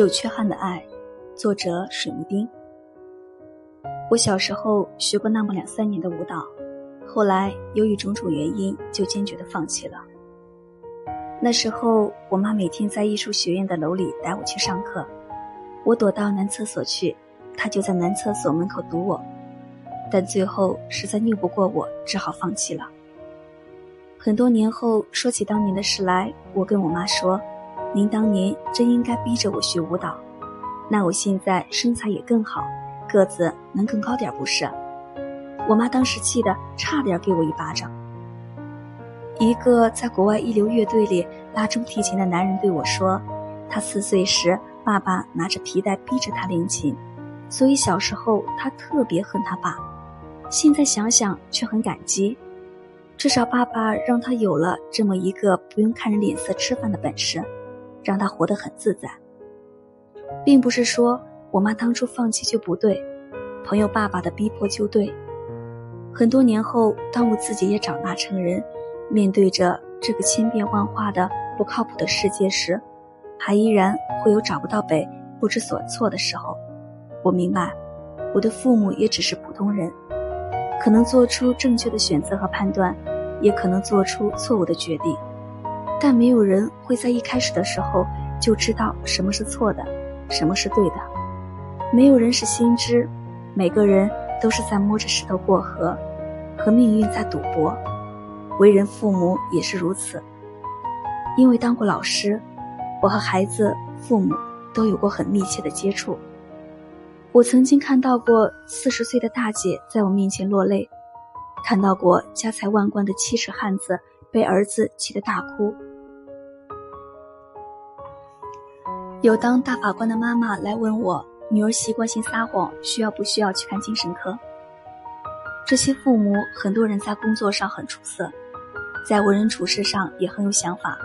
有缺憾的爱，作者水木丁。我小时候学过那么两三年的舞蹈，后来由于种种原因，就坚决的放弃了。那时候，我妈每天在艺术学院的楼里带我去上课，我躲到男厕所去，她就在男厕所门口堵我。但最后实在拗不过我，只好放弃了。很多年后，说起当年的事来，我跟我妈说：“您当年真应该逼着我学舞蹈，那我现在身材也更好，个子能更高点，不是？”我妈当时气得差点给我一巴掌。一个在国外一流乐队里拉中提琴的男人对我说：“他四岁时，爸爸拿着皮带逼着他练琴，所以小时候他特别恨他爸。现在想想却很感激。”至少爸爸让他有了这么一个不用看人脸色吃饭的本事，让他活得很自在。并不是说我妈当初放弃就不对，朋友爸爸的逼迫就对。很多年后，当我自己也长大成人，面对着这个千变万化的不靠谱的世界时，还依然会有找不到北、不知所措的时候。我明白，我的父母也只是普通人。可能做出正确的选择和判断，也可能做出错误的决定，但没有人会在一开始的时候就知道什么是错的，什么是对的。没有人是先知，每个人都是在摸着石头过河，和命运在赌博。为人父母也是如此。因为当过老师，我和孩子、父母都有过很密切的接触。我曾经看到过四十岁的大姐在我面前落泪，看到过家财万贯的七尺汉子被儿子气得大哭，有当大法官的妈妈来问我女儿习惯性撒谎，需要不需要去看精神科。这些父母很多人在工作上很出色，在为人处事上也很有想法，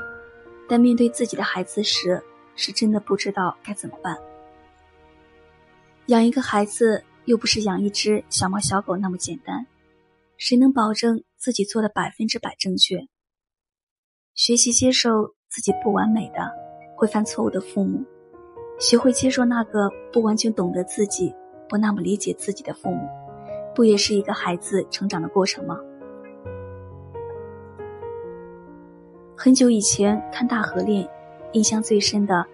但面对自己的孩子时，是真的不知道该怎么办。养一个孩子又不是养一只小猫小狗那么简单，谁能保证自己做的百分之百正确？学习接受自己不完美的、会犯错误的父母，学会接受那个不完全懂得自己、不那么理解自己的父母，不也是一个孩子成长的过程吗？很久以前看《大河恋》，印象最深的。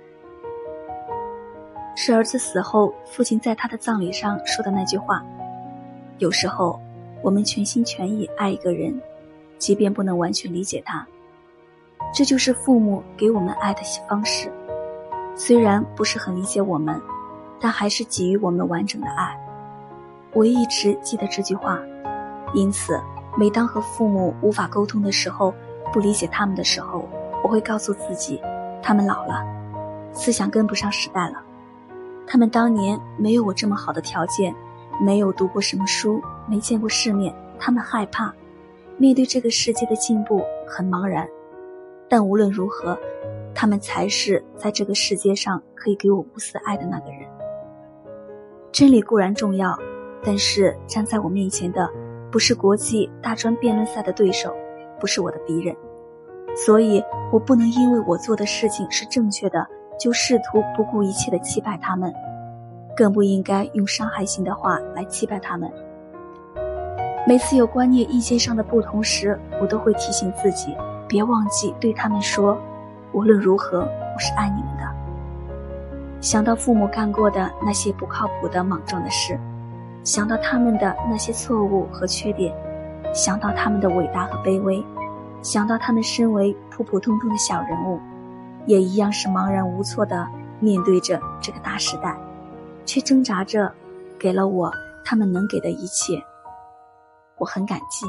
是儿子死后，父亲在他的葬礼上说的那句话：“有时候，我们全心全意爱一个人，即便不能完全理解他，这就是父母给我们爱的方式。虽然不是很理解我们，但还是给予我们完整的爱。”我一直记得这句话，因此，每当和父母无法沟通的时候，不理解他们的时候，我会告诉自己：他们老了，思想跟不上时代了。他们当年没有我这么好的条件，没有读过什么书，没见过世面，他们害怕，面对这个世界的进步很茫然。但无论如何，他们才是在这个世界上可以给我无私爱的那个人。真理固然重要，但是站在我面前的不是国际大专辩论赛的对手，不是我的敌人，所以我不能因为我做的事情是正确的。就试图不顾一切的击败他们，更不应该用伤害性的话来击败他们。每次有观念意见上的不同时，我都会提醒自己，别忘记对他们说：无论如何，我是爱你们的。想到父母干过的那些不靠谱的莽撞的事，想到他们的那些错误和缺点，想到他们的伟大和卑微，想到他们身为普普通通的小人物。也一样是茫然无措的面对着这个大时代，却挣扎着给了我他们能给的一切，我很感激。